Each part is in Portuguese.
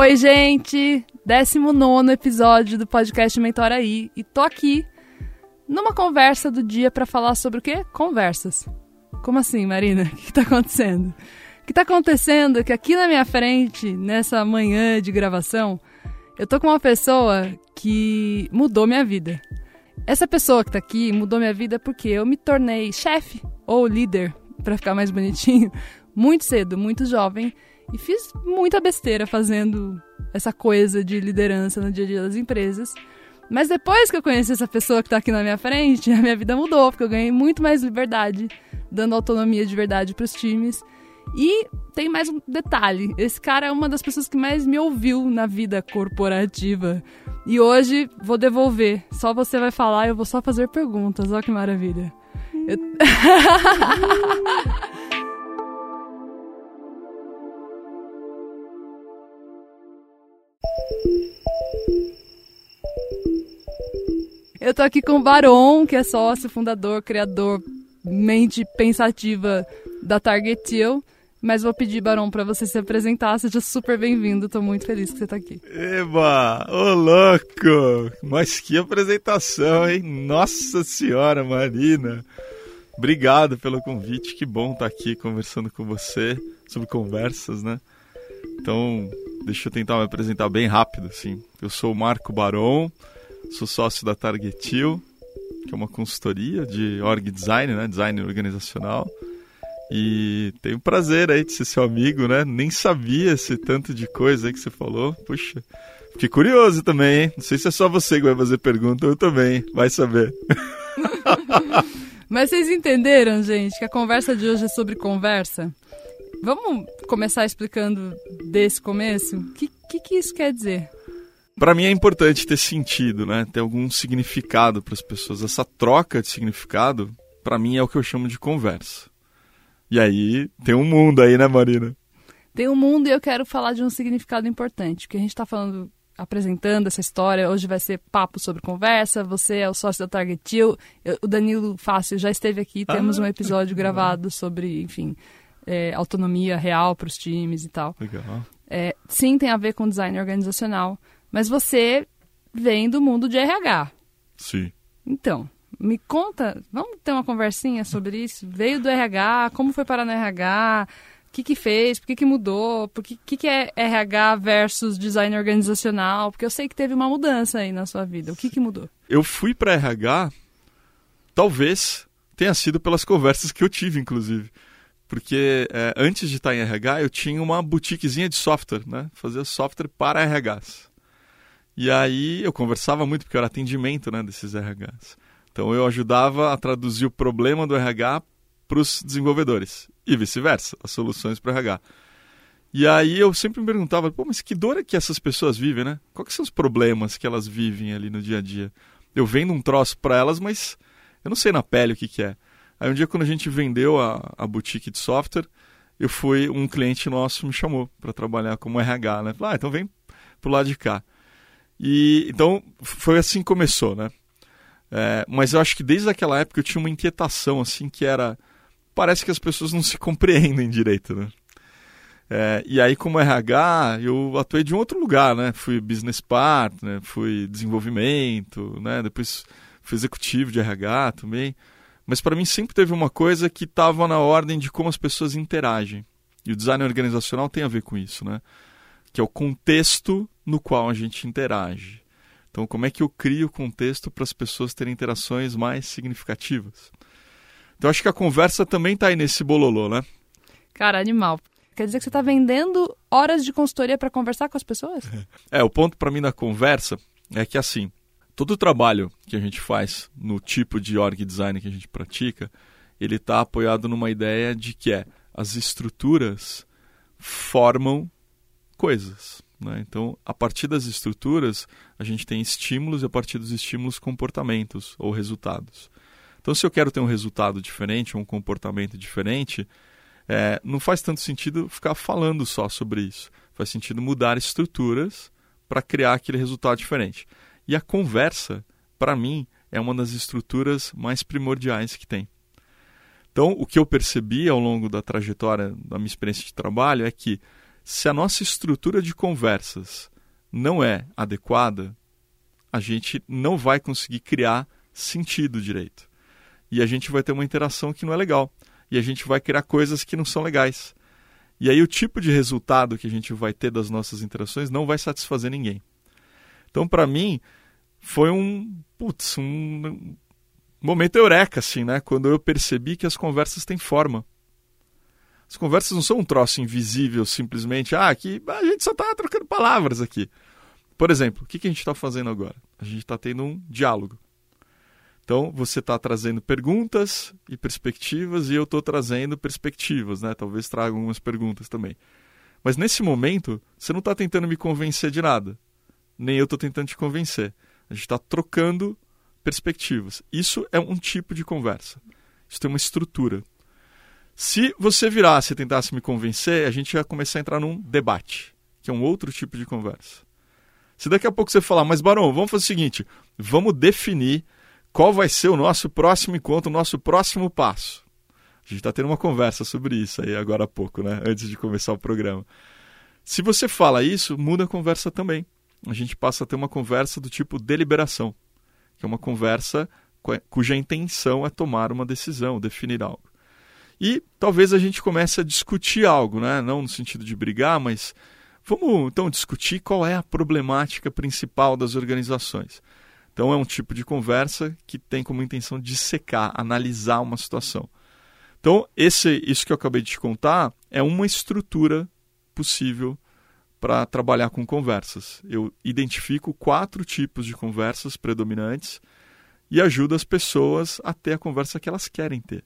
Oi, gente! 19 episódio do podcast Mentor aí. E tô aqui numa conversa do dia para falar sobre o quê? Conversas. Como assim, Marina? O que tá acontecendo? O que tá acontecendo é que aqui na minha frente, nessa manhã de gravação, eu tô com uma pessoa que mudou minha vida. Essa pessoa que tá aqui mudou minha vida porque eu me tornei chefe ou líder, para ficar mais bonitinho, muito cedo, muito jovem, e fiz muita besteira fazendo essa coisa de liderança no dia a dia das empresas. Mas depois que eu conheci essa pessoa que está aqui na minha frente, a minha vida mudou, porque eu ganhei muito mais liberdade, dando autonomia de verdade para os times. E tem mais um detalhe: esse cara é uma das pessoas que mais me ouviu na vida corporativa. E hoje vou devolver. Só você vai falar eu vou só fazer perguntas. Olha que maravilha. Eu... Eu tô aqui com o Baron, que é sócio, fundador, criador, mente pensativa da Target Teal. Mas vou pedir, Barão, para você se apresentar. Seja super bem-vindo. Tô muito feliz que você tá aqui. Eba! Ô, louco! Mas que apresentação, hein? Nossa Senhora, Marina! Obrigado pelo convite. Que bom estar tá aqui conversando com você sobre conversas, né? Então, deixa eu tentar me apresentar bem rápido, assim. Eu sou o Marco Baron, sou sócio da Targetil, que é uma consultoria de org design, né? Design organizacional. E tenho o prazer aí de ser seu amigo, né? Nem sabia esse tanto de coisa aí que você falou. Puxa, fiquei curioso também, hein? Não sei se é só você que vai fazer pergunta, eu também, vai saber. Mas vocês entenderam, gente, que a conversa de hoje é sobre conversa? Vamos começar explicando desse começo? O que, que, que isso quer dizer? Para mim é importante ter sentido, né? Ter algum significado para as pessoas. Essa troca de significado, para mim, é o que eu chamo de conversa. E aí tem um mundo aí, né, Marina? Tem um mundo e eu quero falar de um significado importante, porque a gente está falando, apresentando essa história. Hoje vai ser papo sobre conversa. Você é o sócio da Target Deal. O Danilo Fácil já esteve aqui. Temos ah, um episódio gravado sobre, enfim, é, autonomia real para os times e tal. Legal. É, sim, tem a ver com design organizacional. Mas você vem do mundo de RH. Sim. Então, me conta, vamos ter uma conversinha sobre isso? Veio do RH, como foi parar no RH? O que, que fez? Por que, que mudou? Por que, que, que é RH versus design organizacional? Porque eu sei que teve uma mudança aí na sua vida. O que, que mudou? Eu fui para RH, talvez tenha sido pelas conversas que eu tive, inclusive. Porque é, antes de estar em RH, eu tinha uma boutiquezinha de software, né? Fazia software para RHs. E aí eu conversava muito, porque era atendimento né, desses RHs. Então eu ajudava a traduzir o problema do RH para os desenvolvedores e vice-versa, as soluções para o RH. E aí eu sempre me perguntava, pô, mas que dor é que essas pessoas vivem, né? Quais são os problemas que elas vivem ali no dia a dia? Eu vendo um troço para elas, mas eu não sei na pele o que, que é. Aí um dia quando a gente vendeu a, a boutique de software, eu fui, um cliente nosso me chamou para trabalhar como RH, né? Falei, ah, então vem pro lado de cá. E então foi assim que começou, né? É, mas eu acho que desde aquela época eu tinha uma inquietação, assim, que era. Parece que as pessoas não se compreendem direito, né? É, e aí, como RH, eu atuei de um outro lugar, né? Fui business partner, fui desenvolvimento, né? Depois fui executivo de RH também. Mas para mim sempre teve uma coisa que estava na ordem de como as pessoas interagem. E o design organizacional tem a ver com isso, né? Que é o contexto no qual a gente interage. Então, como é que eu crio o contexto para as pessoas terem interações mais significativas? Então, acho que a conversa também está aí nesse bololô, né? Cara, animal. Quer dizer que você está vendendo horas de consultoria para conversar com as pessoas? É, o ponto para mim da conversa é que, assim, todo o trabalho que a gente faz no tipo de org design que a gente pratica, ele está apoiado numa ideia de que é as estruturas formam coisas. Né? Então, a partir das estruturas, a gente tem estímulos e a partir dos estímulos, comportamentos ou resultados. Então, se eu quero ter um resultado diferente, um comportamento diferente, é, não faz tanto sentido ficar falando só sobre isso. Faz sentido mudar estruturas para criar aquele resultado diferente. E a conversa, para mim, é uma das estruturas mais primordiais que tem. Então, o que eu percebi ao longo da trajetória da minha experiência de trabalho é que se a nossa estrutura de conversas não é adequada, a gente não vai conseguir criar sentido direito. E a gente vai ter uma interação que não é legal. E a gente vai criar coisas que não são legais. E aí o tipo de resultado que a gente vai ter das nossas interações não vai satisfazer ninguém. Então, para mim, foi um, putz, um momento eureka, assim, né? Quando eu percebi que as conversas têm forma. As conversas não são um troço invisível, simplesmente, ah, aqui a gente só está trocando palavras aqui. Por exemplo, o que, que a gente está fazendo agora? A gente está tendo um diálogo. Então, você está trazendo perguntas e perspectivas e eu estou trazendo perspectivas, né? Talvez traga algumas perguntas também. Mas nesse momento, você não está tentando me convencer de nada. Nem eu estou tentando te convencer. A gente está trocando perspectivas. Isso é um tipo de conversa. Isso tem uma estrutura. Se você virasse e tentasse me convencer, a gente ia começar a entrar num debate, que é um outro tipo de conversa. Se daqui a pouco você falar, mas Barão, vamos fazer o seguinte: vamos definir qual vai ser o nosso próximo encontro, o nosso próximo passo. A gente está tendo uma conversa sobre isso aí agora há pouco, né? Antes de começar o programa. Se você fala isso, muda a conversa também. A gente passa a ter uma conversa do tipo deliberação, que é uma conversa cuja intenção é tomar uma decisão, definir algo. E talvez a gente comece a discutir algo, né? não no sentido de brigar, mas vamos então discutir qual é a problemática principal das organizações. Então é um tipo de conversa que tem como intenção dissecar, analisar uma situação. Então, esse, isso que eu acabei de te contar é uma estrutura possível para trabalhar com conversas. Eu identifico quatro tipos de conversas predominantes e ajudo as pessoas a ter a conversa que elas querem ter.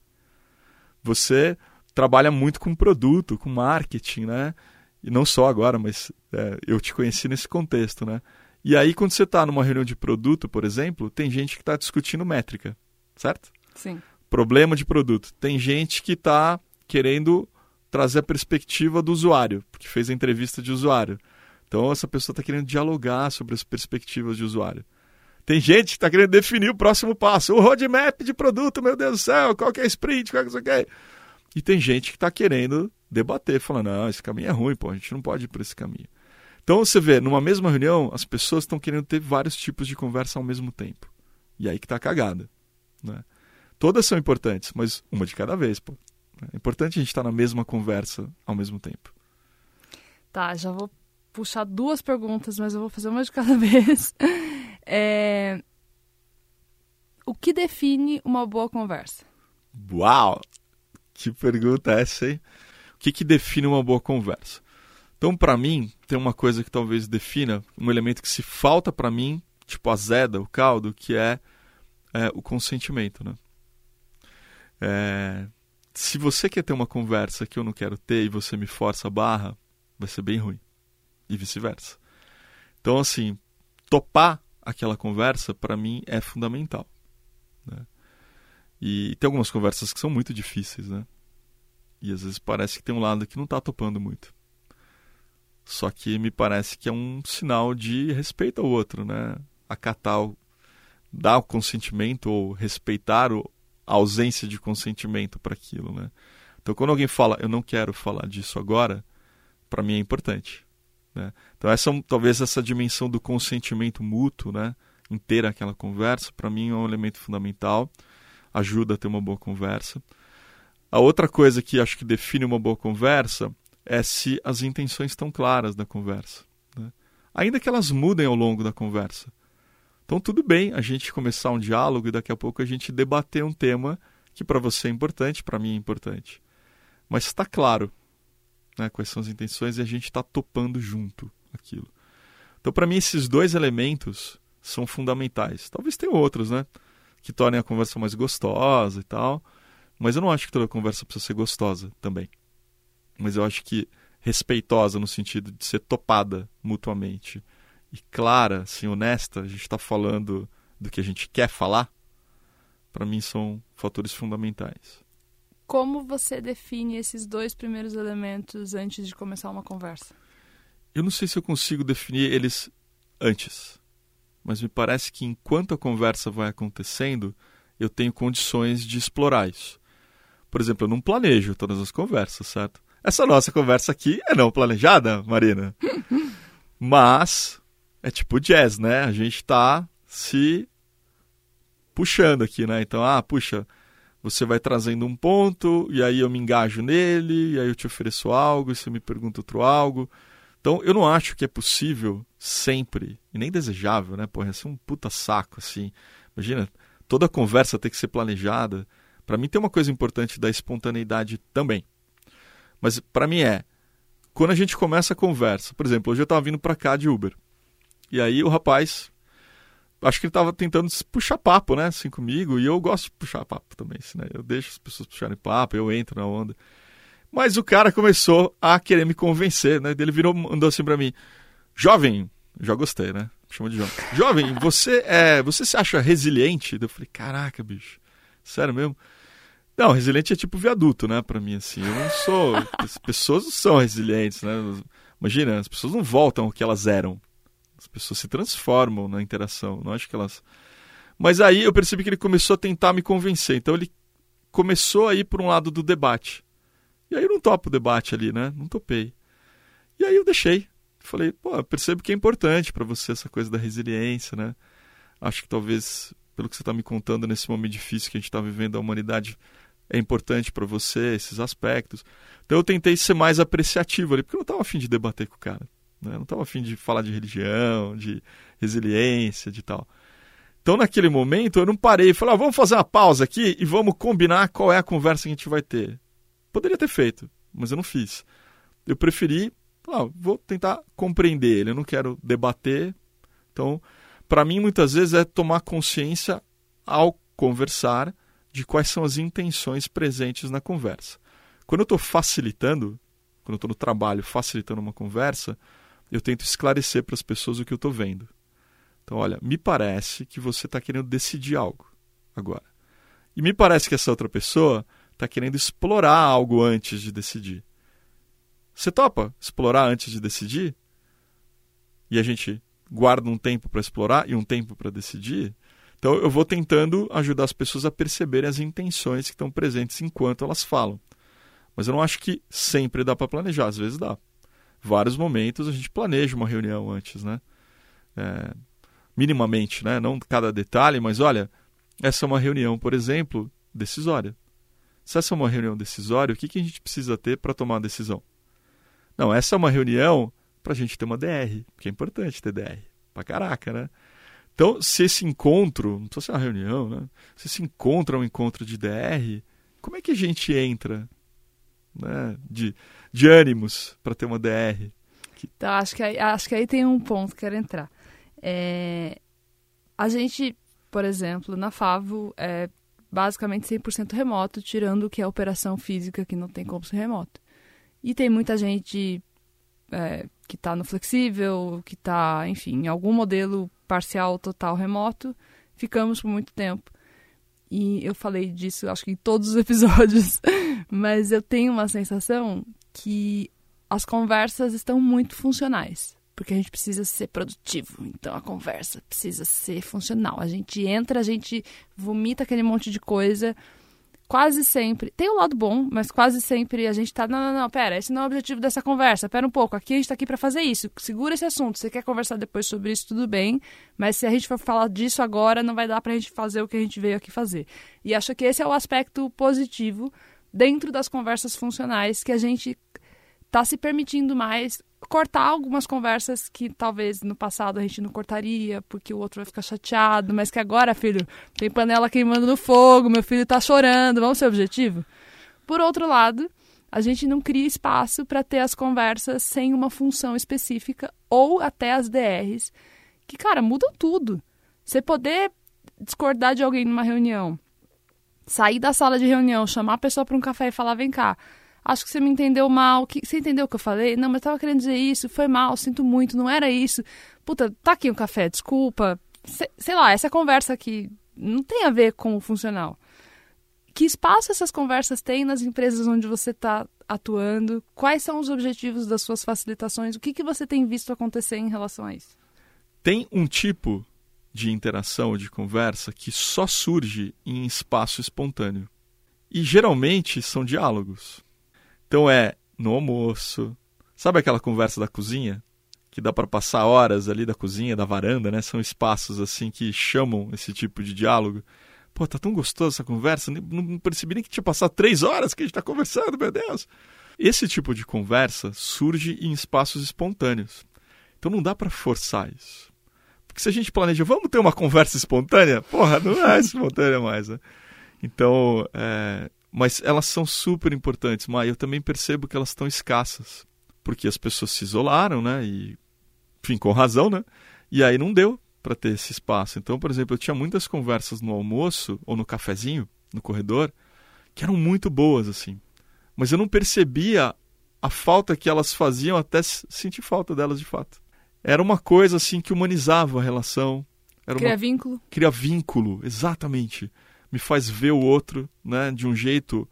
Você trabalha muito com produto, com marketing, né? E não só agora, mas é, eu te conheci nesse contexto, né? E aí, quando você está numa reunião de produto, por exemplo, tem gente que está discutindo métrica, certo? Sim. Problema de produto. Tem gente que está querendo trazer a perspectiva do usuário, porque fez a entrevista de usuário. Então, essa pessoa está querendo dialogar sobre as perspectivas de usuário. Tem gente que está querendo definir o próximo passo. O roadmap de produto, meu Deus do céu, qual que é sprint, qual que é E tem gente que está querendo debater, falando, não, esse caminho é ruim, pô, a gente não pode ir por esse caminho. Então você vê, numa mesma reunião, as pessoas estão querendo ter vários tipos de conversa ao mesmo tempo. E aí que está a cagada. Né? Todas são importantes, mas uma de cada vez. Pô. É importante a gente estar tá na mesma conversa ao mesmo tempo. Tá, já vou puxar duas perguntas, mas eu vou fazer uma de cada vez. É... O que define uma boa conversa? Uau! Que pergunta é essa, hein? O que, que define uma boa conversa? Então, para mim, tem uma coisa que talvez defina, um elemento que se falta para mim, tipo azeda, o caldo, que é, é o consentimento, né? É, se você quer ter uma conversa que eu não quero ter e você me força a barra, vai ser bem ruim. E vice-versa. Então, assim, topar aquela conversa, para mim, é fundamental. Né? E tem algumas conversas que são muito difíceis, né? E às vezes parece que tem um lado que não está topando muito. Só que me parece que é um sinal de respeito ao outro, né? Acatar, o, dar o consentimento ou respeitar o, a ausência de consentimento para aquilo, né? Então, quando alguém fala, eu não quero falar disso agora, para mim é importante. Né? Então, essa talvez essa dimensão do consentimento mútuo, né? Inteira aquela conversa, para mim é um elemento fundamental, ajuda a ter uma boa conversa. A outra coisa que acho que define uma boa conversa é se as intenções estão claras da conversa. Né? Ainda que elas mudem ao longo da conversa. Então, tudo bem a gente começar um diálogo e daqui a pouco a gente debater um tema que para você é importante, para mim é importante. Mas está claro né, quais são as intenções e a gente está topando junto aquilo. Então, para mim, esses dois elementos são fundamentais. Talvez tenha outros, né? Que tornem a conversa mais gostosa e tal. Mas eu não acho que toda conversa precisa ser gostosa também mas eu acho que respeitosa no sentido de ser topada mutuamente e clara, assim, honesta, a gente está falando do que a gente quer falar, para mim são fatores fundamentais. Como você define esses dois primeiros elementos antes de começar uma conversa? Eu não sei se eu consigo definir eles antes, mas me parece que enquanto a conversa vai acontecendo, eu tenho condições de explorar isso. Por exemplo, eu não planejo todas as conversas, certo? essa nossa conversa aqui é não planejada, Marina. Mas é tipo jazz, né? A gente tá se puxando aqui, né? Então, ah, puxa, você vai trazendo um ponto, e aí eu me engajo nele, e aí eu te ofereço algo, e você me pergunta outro algo. Então, eu não acho que é possível sempre, e nem desejável, né? Porra, ia ser um puta saco, assim. Imagina, toda conversa tem que ser planejada. Para mim tem uma coisa importante da espontaneidade também. Mas para mim é, quando a gente começa a conversa, por exemplo, hoje eu estava vindo para cá de Uber. E aí o rapaz, acho que ele estava tentando puxar papo, né, assim comigo, e eu gosto de puxar papo também, assim, né? Eu deixo as pessoas puxarem papo, eu entro na onda. Mas o cara começou a querer me convencer, né? Ele virou, andou assim para mim: "Jovem, já gostei, né? Chama de jovem. Jovem, você é, você se acha resiliente?" Eu falei: "Caraca, bicho. Sério mesmo?" Não, resiliente é tipo viaduto, né, para mim assim. Eu não sou, as pessoas não são resilientes, né? Imagina, as pessoas não voltam ao que elas eram. As pessoas se transformam na interação, não acho que elas Mas aí eu percebi que ele começou a tentar me convencer. Então ele começou a ir por um lado do debate. E aí eu não topo o debate ali, né? Não topei. E aí eu deixei. Falei, pô, percebo que é importante para você essa coisa da resiliência, né? Acho que talvez, pelo que você está me contando nesse momento difícil que a gente está vivendo, a humanidade é importante para você, esses aspectos. Então eu tentei ser mais apreciativo ali, porque eu não estava afim de debater com o cara. Né? Não estava afim de falar de religião, de resiliência, de tal. Então naquele momento eu não parei e falei, ah, vamos fazer uma pausa aqui e vamos combinar qual é a conversa que a gente vai ter. Poderia ter feito, mas eu não fiz. Eu preferi, ah, vou tentar compreender ele, eu não quero debater. Então, para mim muitas vezes é tomar consciência ao conversar de quais são as intenções presentes na conversa. Quando eu estou facilitando, quando eu estou no trabalho facilitando uma conversa, eu tento esclarecer para as pessoas o que eu estou vendo. Então, olha, me parece que você está querendo decidir algo agora. E me parece que essa outra pessoa está querendo explorar algo antes de decidir. Você topa explorar antes de decidir? E a gente guarda um tempo para explorar e um tempo para decidir? Então eu vou tentando ajudar as pessoas a perceberem as intenções que estão presentes enquanto elas falam. Mas eu não acho que sempre dá para planejar, às vezes dá. Vários momentos a gente planeja uma reunião antes, né? É, minimamente, né? Não cada detalhe, mas olha, essa é uma reunião, por exemplo, decisória. Se essa é uma reunião decisória, o que, que a gente precisa ter para tomar uma decisão? Não, essa é uma reunião para a gente ter uma DR, que é importante ter DR. Pra caraca, né? Então, se esse encontro, não precisa ser uma reunião, né? Se esse encontro é um encontro de DR, como é que a gente entra né? de, de ânimos para ter uma DR? Então, acho que, aí, acho que aí tem um ponto que quero entrar. É... A gente, por exemplo, na Favo, é basicamente 100% remoto, tirando o que é operação física, que não tem como ser remoto. E tem muita gente é, que está no flexível, que está, enfim, em algum modelo parcial, total, remoto. Ficamos por muito tempo. E eu falei disso, acho que em todos os episódios, mas eu tenho uma sensação que as conversas estão muito funcionais, porque a gente precisa ser produtivo. Então a conversa precisa ser funcional. A gente entra, a gente vomita aquele monte de coisa quase sempre. Tem um lado bom, mas quase sempre a gente tá. Não, não, não, pera, esse não é o objetivo dessa conversa. Pera um pouco, aqui a gente tá aqui para fazer isso. Segura esse assunto. Você quer conversar depois sobre isso, tudo bem. Mas se a gente for falar disso agora, não vai dar pra gente fazer o que a gente veio aqui fazer. E acho que esse é o aspecto positivo dentro das conversas funcionais que a gente tá se permitindo mais cortar algumas conversas que talvez no passado a gente não cortaria, porque o outro vai ficar chateado, mas que agora, filho, tem panela queimando no fogo, meu filho tá chorando, vamos ser objetivo? Por outro lado, a gente não cria espaço para ter as conversas sem uma função específica ou até as DRs, que, cara, mudam tudo. Você poder discordar de alguém numa reunião, sair da sala de reunião, chamar a pessoa para um café e falar: vem cá, acho que você me entendeu mal. Que, você entendeu o que eu falei? Não, mas eu tava querendo dizer isso, foi mal, sinto muito, não era isso. Puta, tá aqui um café, desculpa. Sei, sei lá, essa conversa aqui não tem a ver com o funcional. Que espaço essas conversas têm nas empresas onde você está atuando? Quais são os objetivos das suas facilitações? O que, que você tem visto acontecer em relação a isso? Tem um tipo de interação, de conversa, que só surge em espaço espontâneo. E geralmente são diálogos. Então é no almoço. Sabe aquela conversa da cozinha? Que dá para passar horas ali da cozinha, da varanda, né? São espaços assim que chamam esse tipo de diálogo. Pô, tá tão gostosa essa conversa, não percebi nem que tinha passado três horas que a gente tá conversando, meu Deus. Esse tipo de conversa surge em espaços espontâneos. Então não dá para forçar isso. Porque se a gente planeja, vamos ter uma conversa espontânea, porra, não é espontânea mais, né? Então, é... mas elas são super importantes, mas eu também percebo que elas estão escassas. Porque as pessoas se isolaram, né? E, enfim, com razão, né? E aí não deu para ter esse espaço. Então, por exemplo, eu tinha muitas conversas no almoço ou no cafezinho, no corredor, que eram muito boas, assim. Mas eu não percebia a falta que elas faziam até sentir falta delas de fato. Era uma coisa, assim, que humanizava a relação. Era cria uma... vínculo. Cria vínculo, exatamente. Me faz ver o outro, né, de um jeito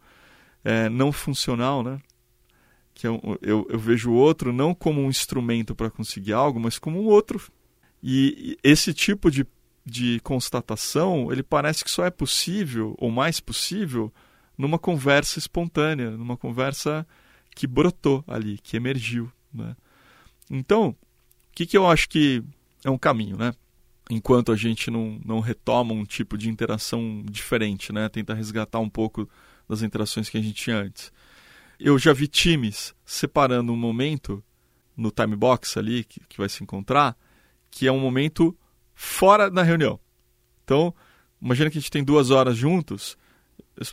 é, não funcional, né? Que eu, eu, eu vejo o outro não como um instrumento para conseguir algo, mas como um outro e esse tipo de, de constatação, ele parece que só é possível, ou mais possível, numa conversa espontânea, numa conversa que brotou ali, que emergiu. Né? Então, que, que eu acho que é um caminho, né? Enquanto a gente não, não retoma um tipo de interação diferente, né? Tenta resgatar um pouco das interações que a gente tinha antes. Eu já vi times separando um momento no time box ali, que, que vai se encontrar, que é um momento fora da reunião. Então, imagina que a gente tem duas horas juntos,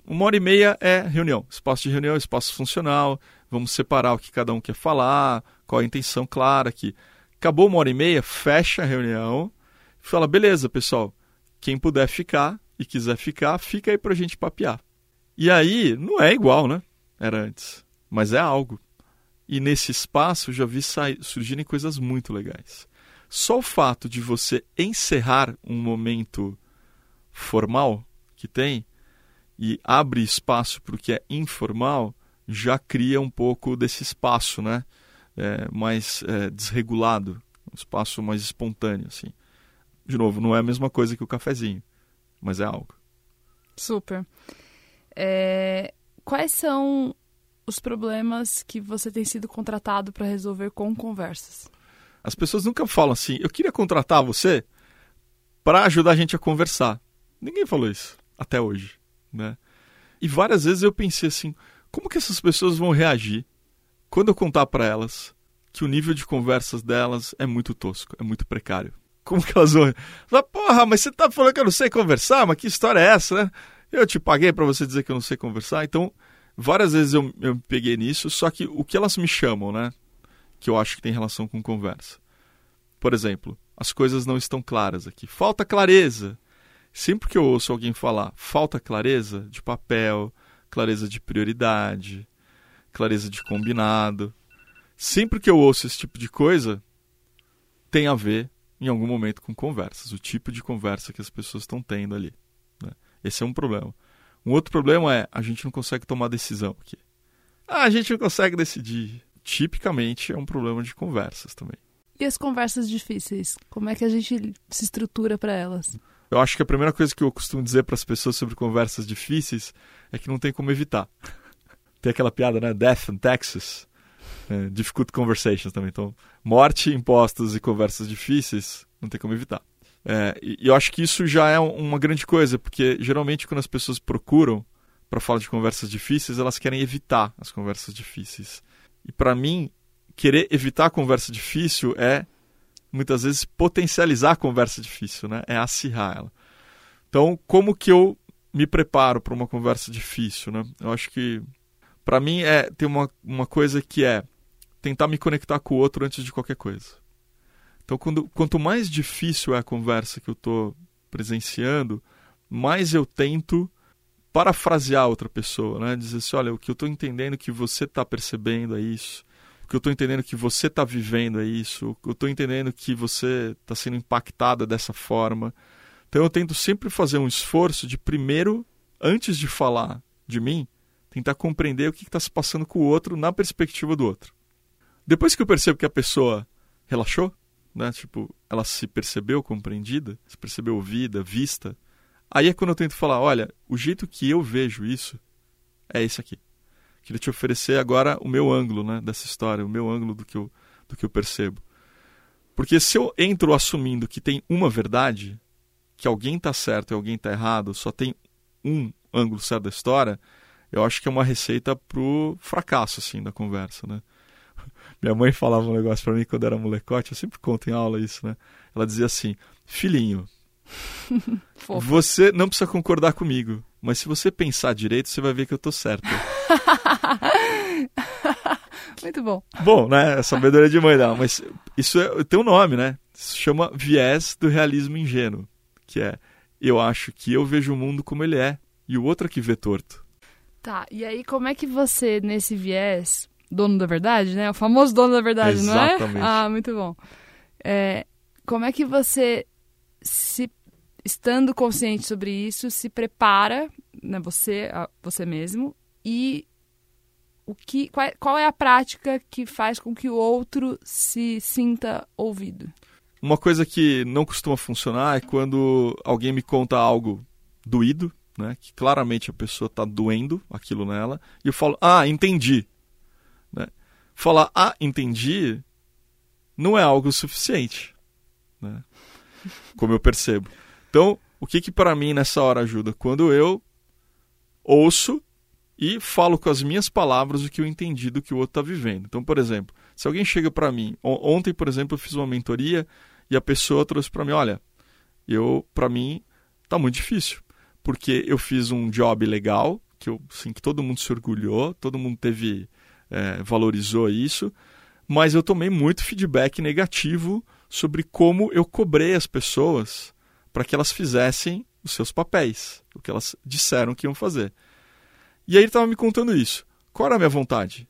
uma hora e meia é reunião, espaço de reunião, espaço funcional, vamos separar o que cada um quer falar, qual a intenção clara aqui. Acabou uma hora e meia, fecha a reunião, fala, beleza, pessoal, quem puder ficar e quiser ficar, fica aí pra gente papear. E aí, não é igual, né? Era antes, mas é algo. E nesse espaço já vi surgirem coisas muito legais. Só o fato de você encerrar um momento formal que tem e abre espaço para o que é informal, já cria um pouco desse espaço, né? É, mais é, desregulado, um espaço mais espontâneo, assim. De novo, não é a mesma coisa que o cafezinho, mas é algo. Super. É, quais são os problemas que você tem sido contratado para resolver com conversas? As pessoas nunca falam assim: eu queria contratar você para ajudar a gente a conversar. Ninguém falou isso até hoje, né? E várias vezes eu pensei assim: como que essas pessoas vão reagir quando eu contar para elas que o nível de conversas delas é muito tosco, é muito precário? Como que elas vão? Falar, Porra, mas você tá falando que eu não sei conversar? Mas que história é essa, né? Eu te paguei para você dizer que eu não sei conversar. Então, várias vezes eu, eu me peguei nisso, só que o que elas me chamam, né? que eu acho que tem relação com conversa. Por exemplo, as coisas não estão claras aqui. Falta clareza. Sempre que eu ouço alguém falar falta clareza de papel, clareza de prioridade, clareza de combinado, sempre que eu ouço esse tipo de coisa, tem a ver em algum momento com conversas, o tipo de conversa que as pessoas estão tendo ali. Né? Esse é um problema. Um outro problema é a gente não consegue tomar decisão aqui. Ah, a gente não consegue decidir tipicamente é um problema de conversas também. E as conversas difíceis? Como é que a gente se estrutura para elas? Eu acho que a primeira coisa que eu costumo dizer para as pessoas sobre conversas difíceis é que não tem como evitar. Tem aquela piada, né? Death and Texas. É, difficult conversations também. Então, morte, impostos e conversas difíceis, não tem como evitar. É, e eu acho que isso já é uma grande coisa, porque geralmente quando as pessoas procuram para falar de conversas difíceis, elas querem evitar as conversas difíceis. E para mim, querer evitar a conversa difícil é muitas vezes potencializar a conversa difícil, né? É acirrar ela. Então, como que eu me preparo para uma conversa difícil, né? Eu acho que para mim é tem uma, uma coisa que é tentar me conectar com o outro antes de qualquer coisa. Então, quando, quanto mais difícil é a conversa que eu estou presenciando, mais eu tento parafrasear outra pessoa, né? Dizer assim, olha, o que eu estou entendendo que você está percebendo é isso, o que eu estou entendendo que você está vivendo é isso, o que eu estou entendendo que você está sendo impactada dessa forma. Então eu tento sempre fazer um esforço de primeiro, antes de falar de mim, tentar compreender o que está se passando com o outro na perspectiva do outro. Depois que eu percebo que a pessoa relaxou, né? Tipo, ela se percebeu compreendida, se percebeu ouvida, vista, Aí é quando eu tento falar, olha, o jeito que eu vejo isso é esse aqui. Queria te oferecer agora o meu ângulo né, dessa história, o meu ângulo do que, eu, do que eu percebo. Porque se eu entro assumindo que tem uma verdade, que alguém está certo e alguém está errado, só tem um ângulo certo da história, eu acho que é uma receita pro fracasso assim da conversa, né? Minha mãe falava um negócio para mim quando era molecote, eu sempre conto em aula isso, né? Ela dizia assim: "Filhinho, você não precisa concordar comigo, mas se você pensar direito, você vai ver que eu tô certo." Muito bom. Bom, né? A sabedoria de mãe dela, mas isso é, tem um nome, né? Isso chama viés do realismo ingênuo, que é eu acho que eu vejo o mundo como ele é e o outro é que vê torto. Tá, e aí como é que você, nesse viés, dono da verdade, né? O famoso dono da verdade, Exatamente. não é? Ah, muito bom. É, como é que você, se estando consciente sobre isso, se prepara, né, você, você mesmo, e o que, qual, é, qual é a prática que faz com que o outro se sinta ouvido? Uma coisa que não costuma funcionar é quando alguém me conta algo doído, né, que claramente a pessoa está doendo aquilo nela, e eu falo, ah, entendi. Né? Falar, ah, entendi, não é algo suficiente, né? como eu percebo. Então, o que, que para mim nessa hora ajuda? Quando eu ouço e falo com as minhas palavras o que eu entendi do que o outro está vivendo. Então, por exemplo, se alguém chega para mim, ontem, por exemplo, eu fiz uma mentoria e a pessoa trouxe para mim, olha, eu, para mim, tá muito difícil porque eu fiz um job legal, que, eu, assim, que todo mundo se orgulhou, todo mundo teve é, valorizou isso, mas eu tomei muito feedback negativo sobre como eu cobrei as pessoas para que elas fizessem os seus papéis, o que elas disseram que iam fazer. E aí ele estava me contando isso. Qual era a minha vontade?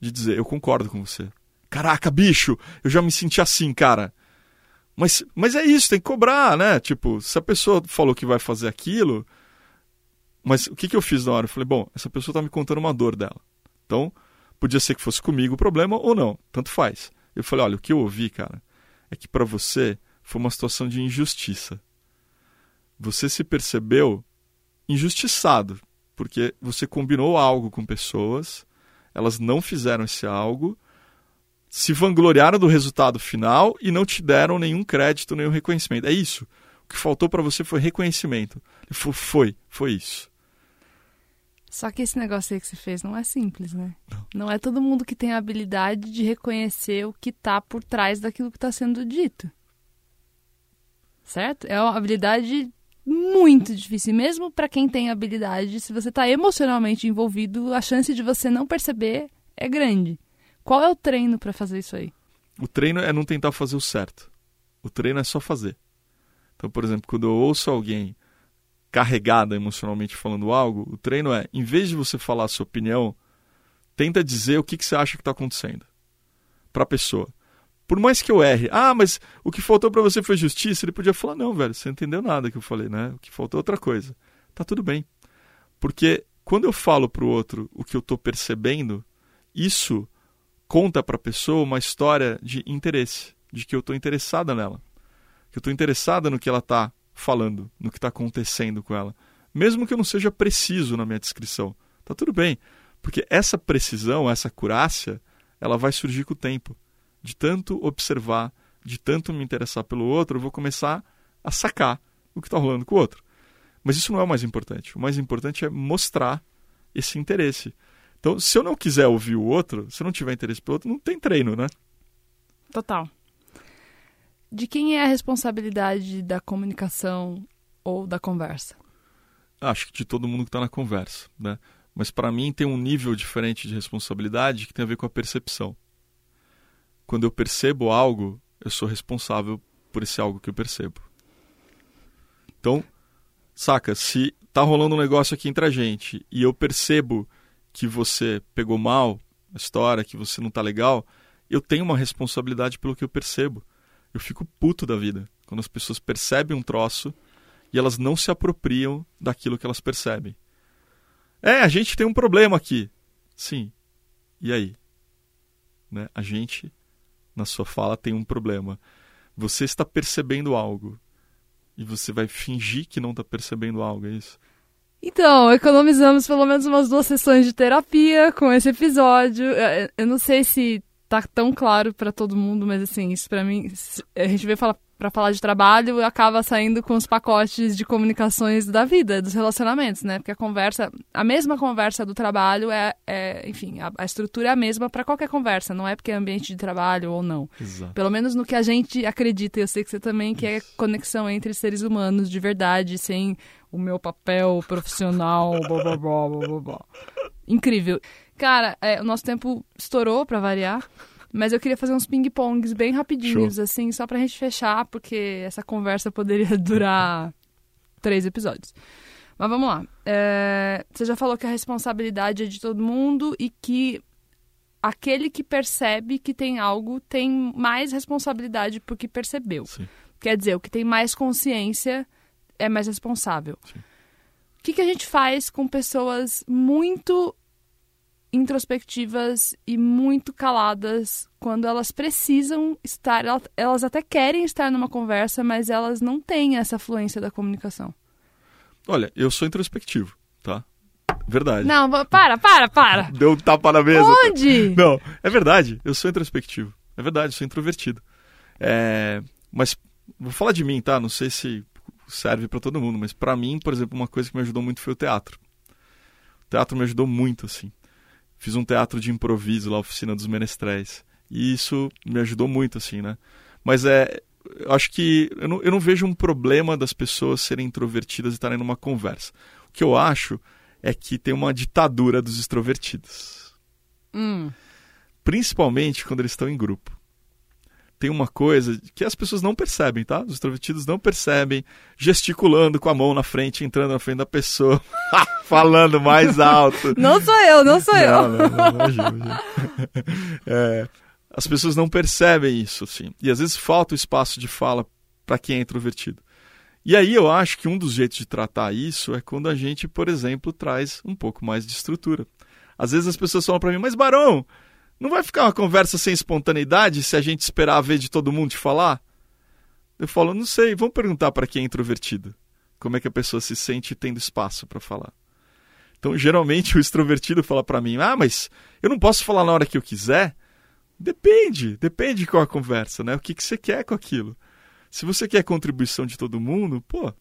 De dizer, eu concordo com você. Caraca, bicho, eu já me senti assim, cara. Mas, mas é isso, tem que cobrar, né? Tipo, se a pessoa falou que vai fazer aquilo. Mas o que, que eu fiz na hora? Eu falei, bom, essa pessoa está me contando uma dor dela. Então, podia ser que fosse comigo o problema ou não, tanto faz. Eu falei, olha, o que eu ouvi, cara, é que para você foi uma situação de injustiça. Você se percebeu injustiçado, porque você combinou algo com pessoas, elas não fizeram esse algo se vangloriaram do resultado final e não te deram nenhum crédito, nenhum reconhecimento. É isso. O que faltou para você foi reconhecimento. Foi, foi, foi isso. Só que esse negócio aí que você fez não é simples, né? Não, não é todo mundo que tem a habilidade de reconhecer o que está por trás daquilo que está sendo dito. Certo? É uma habilidade muito difícil. Mesmo para quem tem habilidade, se você está emocionalmente envolvido, a chance de você não perceber é grande. Qual é o treino para fazer isso aí? O treino é não tentar fazer o certo. O treino é só fazer. Então, por exemplo, quando eu ouço alguém carregada emocionalmente falando algo, o treino é, em vez de você falar a sua opinião, tenta dizer o que, que você acha que está acontecendo para a pessoa. Por mais que eu erre, ah, mas o que faltou para você foi justiça, ele podia falar, não, velho, você não entendeu nada que eu falei, né? O que faltou é outra coisa. Tá tudo bem. Porque quando eu falo para o outro o que eu estou percebendo, isso conta para a pessoa uma história de interesse, de que eu estou interessada nela, que eu estou interessada no que ela está falando, no que está acontecendo com ela, mesmo que eu não seja preciso na minha descrição, tá tudo bem, porque essa precisão, essa curácia, ela vai surgir com o tempo, de tanto observar, de tanto me interessar pelo outro, eu vou começar a sacar o que está rolando com o outro. Mas isso não é o mais importante. O mais importante é mostrar esse interesse. Então, se eu não quiser ouvir o outro, se eu não tiver interesse pelo outro, não tem treino, né? Total. De quem é a responsabilidade da comunicação ou da conversa? Acho que de todo mundo que está na conversa, né? Mas para mim tem um nível diferente de responsabilidade que tem a ver com a percepção. Quando eu percebo algo, eu sou responsável por esse algo que eu percebo. Então, saca, se tá rolando um negócio aqui entre a gente e eu percebo que você pegou mal a história, que você não tá legal, eu tenho uma responsabilidade pelo que eu percebo. Eu fico puto da vida quando as pessoas percebem um troço e elas não se apropriam daquilo que elas percebem. É, a gente tem um problema aqui. Sim. E aí? Né? A gente, na sua fala, tem um problema. Você está percebendo algo e você vai fingir que não está percebendo algo, é isso? Então, economizamos pelo menos umas duas sessões de terapia com esse episódio. Eu não sei se tá tão claro pra todo mundo, mas assim, isso pra mim, a gente veio falar para falar de trabalho acaba saindo com os pacotes de comunicações da vida, dos relacionamentos, né? Porque a conversa, a mesma conversa do trabalho é, é enfim, a, a estrutura é a mesma pra qualquer conversa, não é porque é ambiente de trabalho ou não. Exato. Pelo menos no que a gente acredita, eu sei que você também, que é conexão entre seres humanos de verdade, sem o meu papel profissional, blá, blá, blá, blá, blá. Incrível. Cara, é, o nosso tempo estourou pra variar, mas eu queria fazer uns ping-pongs bem rapidinhos, assim, só pra gente fechar, porque essa conversa poderia durar três episódios. Mas vamos lá. É, você já falou que a responsabilidade é de todo mundo e que aquele que percebe que tem algo tem mais responsabilidade porque percebeu. Sim. Quer dizer, o que tem mais consciência é mais responsável. Sim. O que, que a gente faz com pessoas muito introspectivas e muito caladas quando elas precisam estar, el- elas até querem estar numa conversa, mas elas não têm essa fluência da comunicação. Olha, eu sou introspectivo, tá? Verdade. Não, para, para, para. Deu um tapa na mesa. Onde? Não, é verdade. Eu sou introspectivo. É verdade, eu sou introvertido. É, mas vou falar de mim, tá? Não sei se serve pra todo mundo, mas pra mim, por exemplo, uma coisa que me ajudou muito foi o teatro. O teatro me ajudou muito, assim. Fiz um teatro de improviso lá, oficina dos menestréis. E isso me ajudou muito, assim, né? Mas é. Eu acho que. Eu não, eu não vejo um problema das pessoas serem introvertidas e estarem numa conversa. O que eu acho é que tem uma ditadura dos extrovertidos Hum, principalmente quando eles estão em grupo. Tem uma coisa que as pessoas não percebem, tá? Os extrovertidos não percebem, gesticulando com a mão na frente, entrando na frente da pessoa, falando mais alto. não sou eu, não sou eu. Não, não, não, imagina, imagina. É, as pessoas não percebem isso, assim. E às vezes falta o espaço de fala para quem é introvertido. E aí eu acho que um dos jeitos de tratar isso é quando a gente, por exemplo, traz um pouco mais de estrutura. Às vezes as pessoas falam para mim, mas Barão, não vai ficar uma conversa sem espontaneidade se a gente esperar a vez de todo mundo te falar? Eu falo, não sei, vamos perguntar para quem é introvertido. Como é que a pessoa se sente tendo espaço para falar. Então, geralmente, o extrovertido fala para mim: Ah, mas eu não posso falar na hora que eu quiser? Depende, depende qual a conversa, né? O que, que você quer com aquilo. Se você quer contribuição de todo mundo, pô,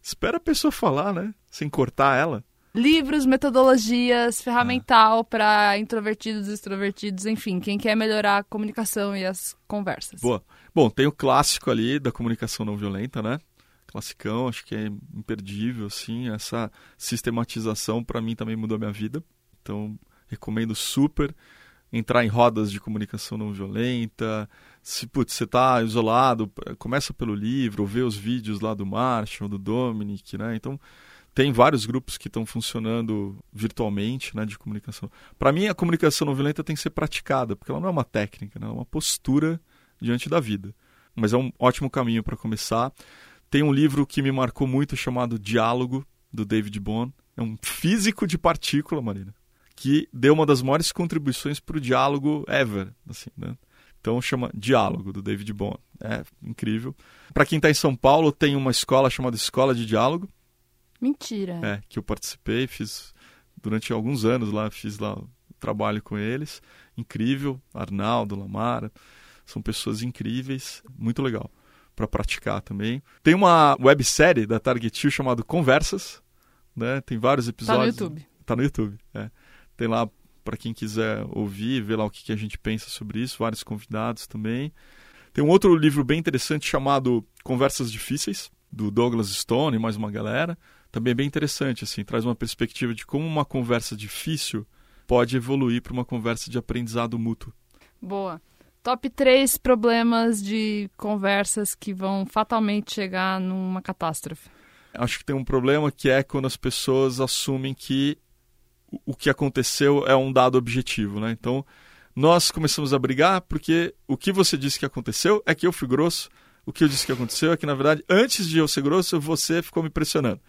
espera a pessoa falar, né? Sem cortar ela. Livros, metodologias, ferramental para introvertidos e extrovertidos, enfim, quem quer melhorar a comunicação e as conversas. Boa. Bom, tem o clássico ali da comunicação não violenta, né? Classicão, acho que é imperdível, assim. Essa sistematização, para mim, também mudou a minha vida. Então, recomendo super entrar em rodas de comunicação não violenta. Se putz, você está isolado, começa pelo livro, ou vê os vídeos lá do Marshall, do Dominic, né? Então, tem vários grupos que estão funcionando virtualmente, né, de comunicação. Para mim, a comunicação não violenta tem que ser praticada, porque ela não é uma técnica, né? é uma postura diante da vida. Mas é um ótimo caminho para começar. Tem um livro que me marcou muito chamado Diálogo, do David Bohm. É um físico de partícula, Marina, que deu uma das maiores contribuições para o diálogo ever. Assim, né? Então chama Diálogo, do David Bohm. É incrível. Para quem está em São Paulo, tem uma escola chamada Escola de Diálogo, Mentira. é, que eu participei, fiz durante alguns anos lá, fiz lá trabalho com eles. Incrível, Arnaldo, Lamara, são pessoas incríveis, muito legal para praticar também. Tem uma websérie da Target chamada Conversas, né? Tem vários Tá no episódios. YouTube. Tá no YouTube, é. Tem lá para quem quiser ouvir, ver lá o que, que a gente pensa sobre isso, vários convidados também. Tem um outro livro bem interessante chamado Conversas Difíceis, do Douglas Stone e mais uma galera. Também é bem interessante, assim, traz uma perspectiva de como uma conversa difícil pode evoluir para uma conversa de aprendizado mútuo. Boa. Top 3 problemas de conversas que vão fatalmente chegar numa catástrofe. Acho que tem um problema que é quando as pessoas assumem que o- que aconteceu é um dado objetivo, né? Então, nós começamos a brigar porque o que você disse que aconteceu é que eu fui grosso, o que eu disse que aconteceu é que, na verdade, antes de eu ser grosso, você ficou me pressionando.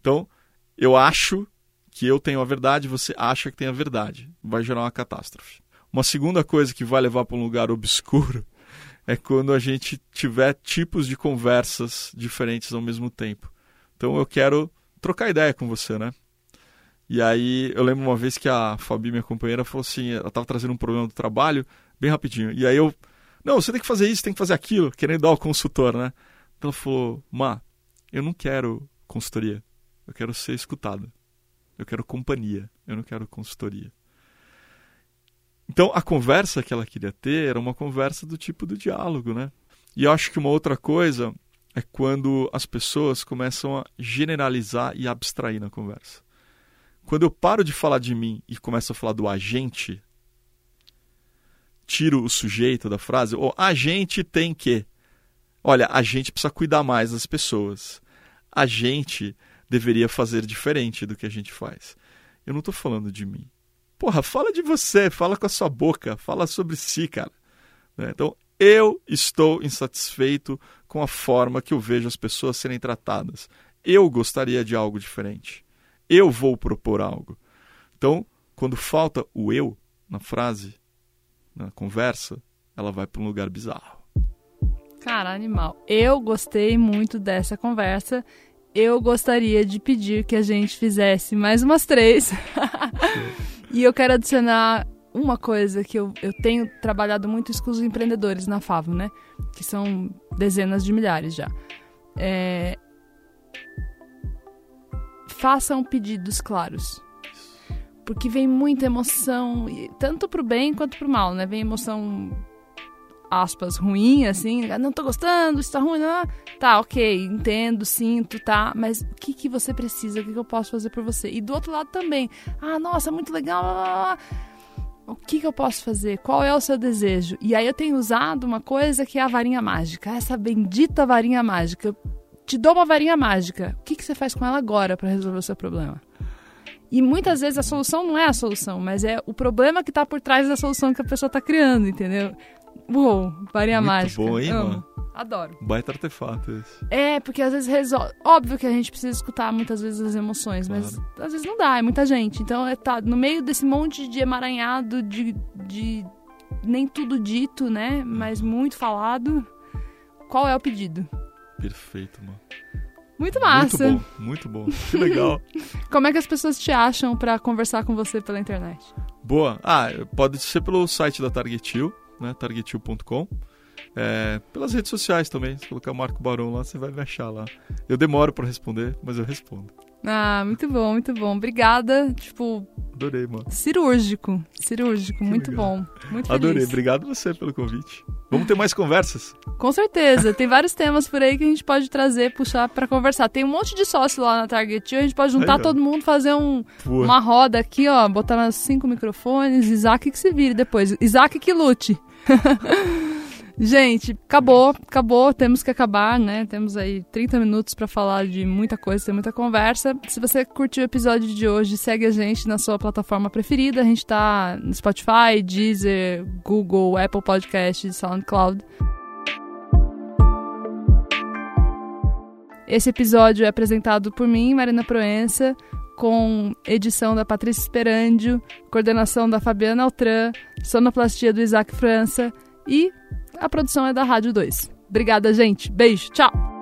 Então, eu acho que eu tenho a verdade, você acha que tem a verdade. Vai gerar uma catástrofe. Uma segunda coisa que vai levar para um lugar obscuro é quando a gente tiver tipos de conversas diferentes ao mesmo tempo. Então eu quero trocar ideia com você, né? E aí eu lembro uma vez que a Fabi, minha companheira, falou assim, ela estava trazendo um problema do trabalho, bem rapidinho. E aí eu, não, você tem que fazer isso, tem que fazer aquilo, querendo dar o consultor, né? Então ela falou, Má, eu não quero consultoria, eu quero ser escutado. Eu quero companhia, eu não quero consultoria. Então a conversa que ela queria ter era uma conversa do tipo do diálogo, né? E eu acho que uma outra coisa é quando as pessoas começam a generalizar e abstrair na conversa. Quando eu paro de falar de mim e começo a falar do agente, tiro o sujeito da frase, ou a gente tem que. Olha, a gente precisa cuidar mais das pessoas. A gente deveria fazer diferente do que a gente faz. Eu não estou falando de mim. Porra, fala de você, fala com a sua boca, fala sobre si, cara. Né? Então, eu estou insatisfeito com a forma que eu vejo as pessoas serem tratadas. Eu gostaria de algo diferente. Eu vou propor algo. Então, quando falta o eu na frase, na conversa, ela vai para um lugar bizarro. Cara, animal. Eu gostei muito dessa conversa eu gostaria de pedir que a gente fizesse mais umas três. e eu quero adicionar uma coisa que eu, eu tenho trabalhado muito isso com os empreendedores na Favo, né? Que são dezenas de milhares já. É... Façam pedidos claros. Porque vem muita emoção, tanto pro bem quanto pro mal, né? Vem emoção aspas, ruim, assim, não tô gostando, isso tá ruim, não. Tá, ok, entendo, sinto, tá, mas o que, que você precisa, o que, que eu posso fazer por você? E do outro lado também, ah, nossa, muito legal, blá, blá, blá. o que, que eu posso fazer? Qual é o seu desejo? E aí eu tenho usado uma coisa que é a varinha mágica, essa bendita varinha mágica. Eu te dou uma varinha mágica, o que, que você faz com ela agora para resolver o seu problema? E muitas vezes a solução não é a solução, mas é o problema que está por trás da solução que a pessoa está criando, entendeu? Uou, varinha Muito mágica. bom, hein, Amo. mano? Adoro. Baita artefato esse. É, porque às vezes resolve. Óbvio que a gente precisa escutar muitas vezes as emoções, mas às vezes não dá, é muita gente. Então, é, tá no meio desse monte de emaranhado, de, de nem tudo dito, né? Mas muito falado. Qual é o pedido? Perfeito, mano. Muito massa. Muito bom, muito bom. Que legal. Como é que as pessoas te acham pra conversar com você pela internet? Boa. Ah, pode ser pelo site da Targetil, né? Targetil.com. É, pelas redes sociais também. Se colocar Marco Barão lá, você vai me achar lá. Eu demoro pra responder, mas eu respondo. Ah, muito bom, muito bom. Obrigada. Tipo, Adorei, mano. cirúrgico. Cirúrgico, muito legal. bom. Muito feliz. Adorei. Obrigado você pelo convite. Vamos ter mais conversas? Com certeza. Tem vários temas por aí que a gente pode trazer, puxar pra conversar. Tem um monte de sócio lá na Target. A gente pode juntar Aí, todo mundo, fazer um, uma roda aqui, ó. Botar nas cinco microfones. Isaac que se vire depois. Isaac que lute. Gente, acabou, acabou, temos que acabar, né? Temos aí 30 minutos pra falar de muita coisa, tem muita conversa. Se você curtiu o episódio de hoje, segue a gente na sua plataforma preferida. A gente tá no Spotify, Deezer, Google, Apple Podcasts, SoundCloud. Esse episódio é apresentado por mim, Marina Proença, com edição da Patrícia Esperandio, coordenação da Fabiana Altran, sonoplastia do Isaac França e a produção é da Rádio 2. Obrigada, gente. Beijo. Tchau.